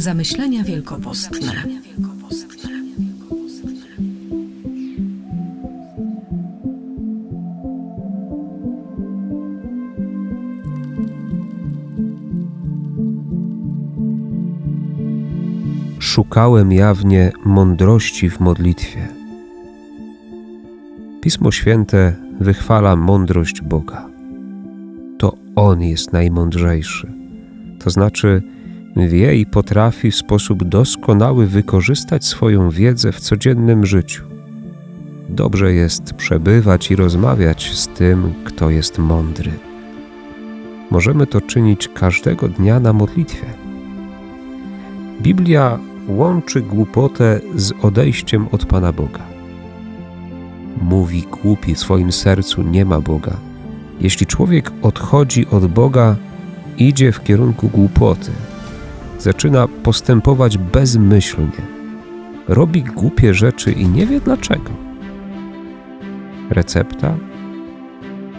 Zamyślenia wielkopostne. Szukałem jawnie mądrości w modlitwie. Pismo Święte wychwala mądrość Boga. To On jest najmądrzejszy, to znaczy wie i potrafi w sposób doskonały wykorzystać swoją wiedzę w codziennym życiu. Dobrze jest przebywać i rozmawiać z tym, kto jest mądry. Możemy to czynić każdego dnia na modlitwie. Biblia łączy głupotę z odejściem od Pana Boga. Mówi głupi w swoim sercu nie ma Boga. Jeśli człowiek odchodzi od Boga, idzie w kierunku głupoty. Zaczyna postępować bezmyślnie. Robi głupie rzeczy i nie wie dlaczego. Recepta?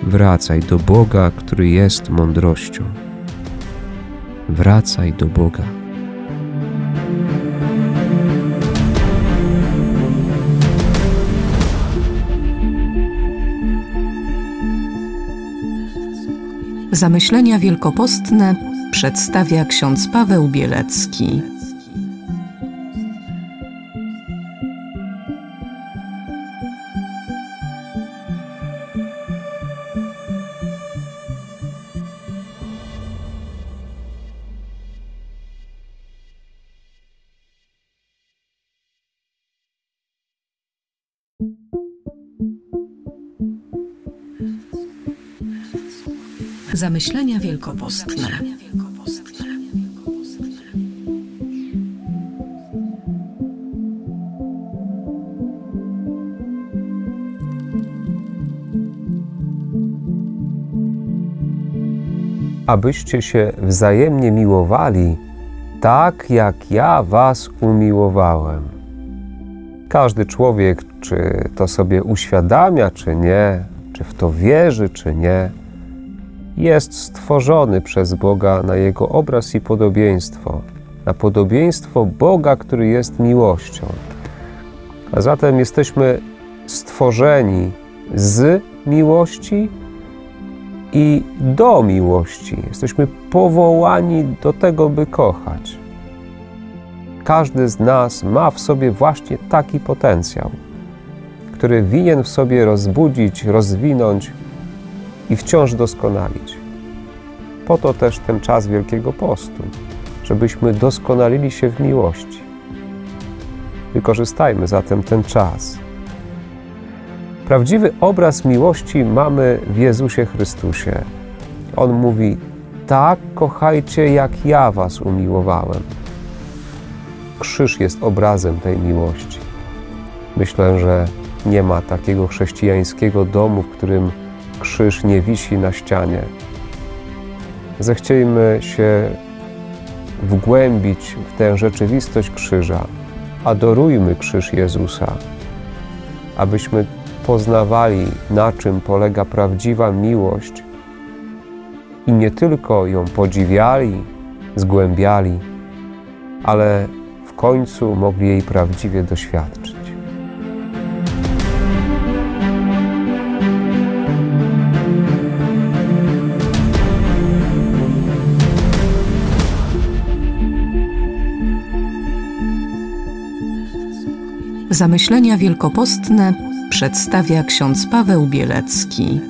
Wracaj do Boga, który jest mądrością. Wracaj do Boga. Zamyślenia wielkopostne przedstawia ksiądz Paweł Bielecki. Zamyślenia wielkopostne. Abyście się wzajemnie miłowali, tak jak ja was umiłowałem. Każdy człowiek, czy to sobie uświadamia, czy nie, czy w to wierzy, czy nie, jest stworzony przez Boga na Jego obraz i podobieństwo, na podobieństwo Boga, który jest miłością. A zatem jesteśmy stworzeni z miłości i do miłości. Jesteśmy powołani do tego, by kochać. Każdy z nas ma w sobie właśnie taki potencjał, który winien w sobie rozbudzić, rozwinąć i wciąż doskonalić. Po to też ten czas Wielkiego Postu, żebyśmy doskonalili się w miłości. Wykorzystajmy zatem ten czas. Prawdziwy obraz miłości mamy w Jezusie Chrystusie. On mówi: Tak kochajcie, jak ja was umiłowałem. Krzyż jest obrazem tej miłości. Myślę, że nie ma takiego chrześcijańskiego domu, w którym krzyż nie wisi na ścianie. Zechciejmy się wgłębić w tę rzeczywistość krzyża. Adorujmy krzyż Jezusa, abyśmy poznawali, na czym polega prawdziwa miłość i nie tylko ją podziwiali, zgłębiali, ale w końcu mogli jej prawdziwie doświadczyć. Zamyślenia wielkopostne przedstawia ksiądz Paweł Bielecki.